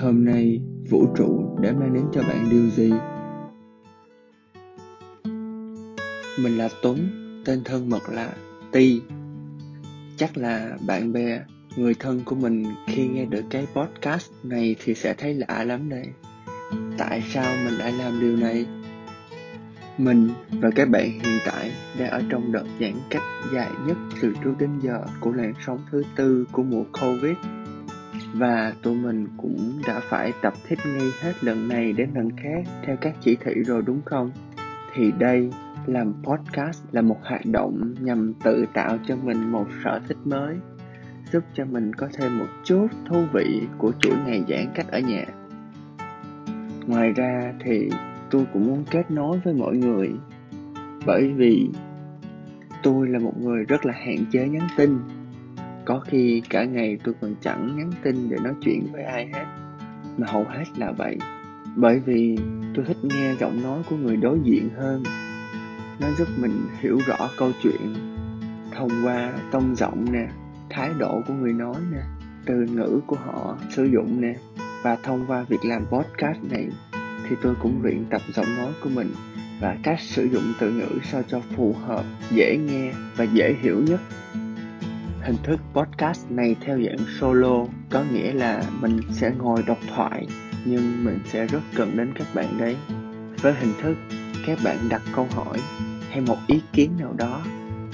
hôm nay vũ trụ đã mang đến cho bạn điều gì? Mình là tuấn, tên thân mật là ti chắc là bạn bè, người thân của mình khi nghe được cái podcast này thì sẽ thấy lạ lắm đây tại sao mình lại làm điều này? Mình và các bạn hiện tại đang ở trong đợt giãn cách dài nhất từ trước đến giờ của làn sóng thứ tư của mùa covid và tụi mình cũng đã phải tập thích nghi hết lần này đến lần khác theo các chỉ thị rồi đúng không? Thì đây, làm podcast là một hoạt động nhằm tự tạo cho mình một sở thích mới, giúp cho mình có thêm một chút thú vị của chuỗi ngày giãn cách ở nhà. Ngoài ra thì tôi cũng muốn kết nối với mọi người, bởi vì tôi là một người rất là hạn chế nhắn tin có khi cả ngày tôi còn chẳng nhắn tin để nói chuyện với ai hết. Mà hầu hết là vậy, bởi vì tôi thích nghe giọng nói của người đối diện hơn. Nó giúp mình hiểu rõ câu chuyện, thông qua tông giọng nè, thái độ của người nói nè, từ ngữ của họ sử dụng nè, và thông qua việc làm podcast này thì tôi cũng luyện tập giọng nói của mình và cách sử dụng từ ngữ sao cho phù hợp, dễ nghe và dễ hiểu nhất hình thức podcast này theo dạng solo, có nghĩa là mình sẽ ngồi độc thoại, nhưng mình sẽ rất cần đến các bạn đấy. Với hình thức, các bạn đặt câu hỏi hay một ý kiến nào đó,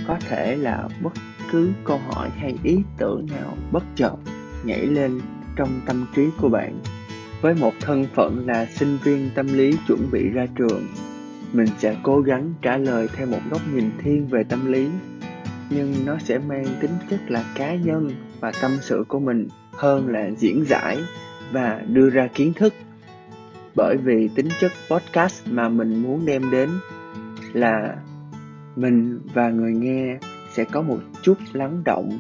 có thể là bất cứ câu hỏi hay ý tưởng nào bất chợt nhảy lên trong tâm trí của bạn. Với một thân phận là sinh viên tâm lý chuẩn bị ra trường, mình sẽ cố gắng trả lời theo một góc nhìn thiên về tâm lý nhưng nó sẽ mang tính chất là cá nhân và tâm sự của mình hơn là diễn giải và đưa ra kiến thức. Bởi vì tính chất podcast mà mình muốn đem đến là mình và người nghe sẽ có một chút lắng động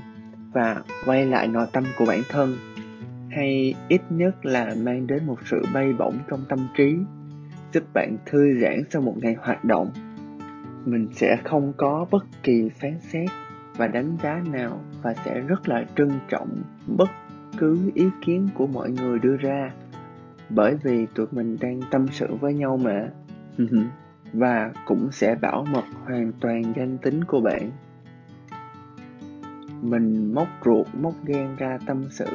và quay lại nội tâm của bản thân, hay ít nhất là mang đến một sự bay bổng trong tâm trí, giúp bạn thư giãn sau một ngày hoạt động mình sẽ không có bất kỳ phán xét và đánh giá nào và sẽ rất là trân trọng bất cứ ý kiến của mọi người đưa ra. Bởi vì tụi mình đang tâm sự với nhau mà. Và cũng sẽ bảo mật hoàn toàn danh tính của bạn. Mình móc ruột, móc gan ra tâm sự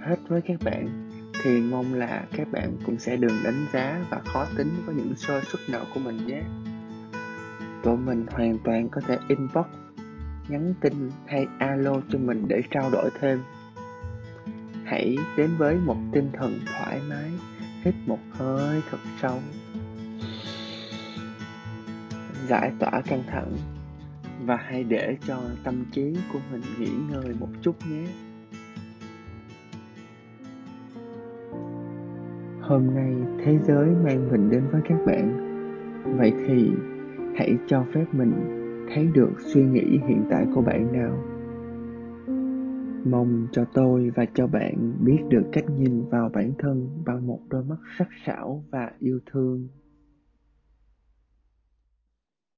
hết với các bạn, thì mong là các bạn cũng sẽ đừng đánh giá và khó tính với những sơ suất nào của mình nhé tụi mình hoàn toàn có thể inbox, nhắn tin hay alo cho mình để trao đổi thêm. Hãy đến với một tinh thần thoải mái, hít một hơi thật sâu. Giải tỏa căng thẳng và hãy để cho tâm trí của mình nghỉ ngơi một chút nhé. Hôm nay, thế giới mang mình đến với các bạn. Vậy thì hãy cho phép mình thấy được suy nghĩ hiện tại của bạn nào. Mong cho tôi và cho bạn biết được cách nhìn vào bản thân bằng một đôi mắt sắc sảo và yêu thương.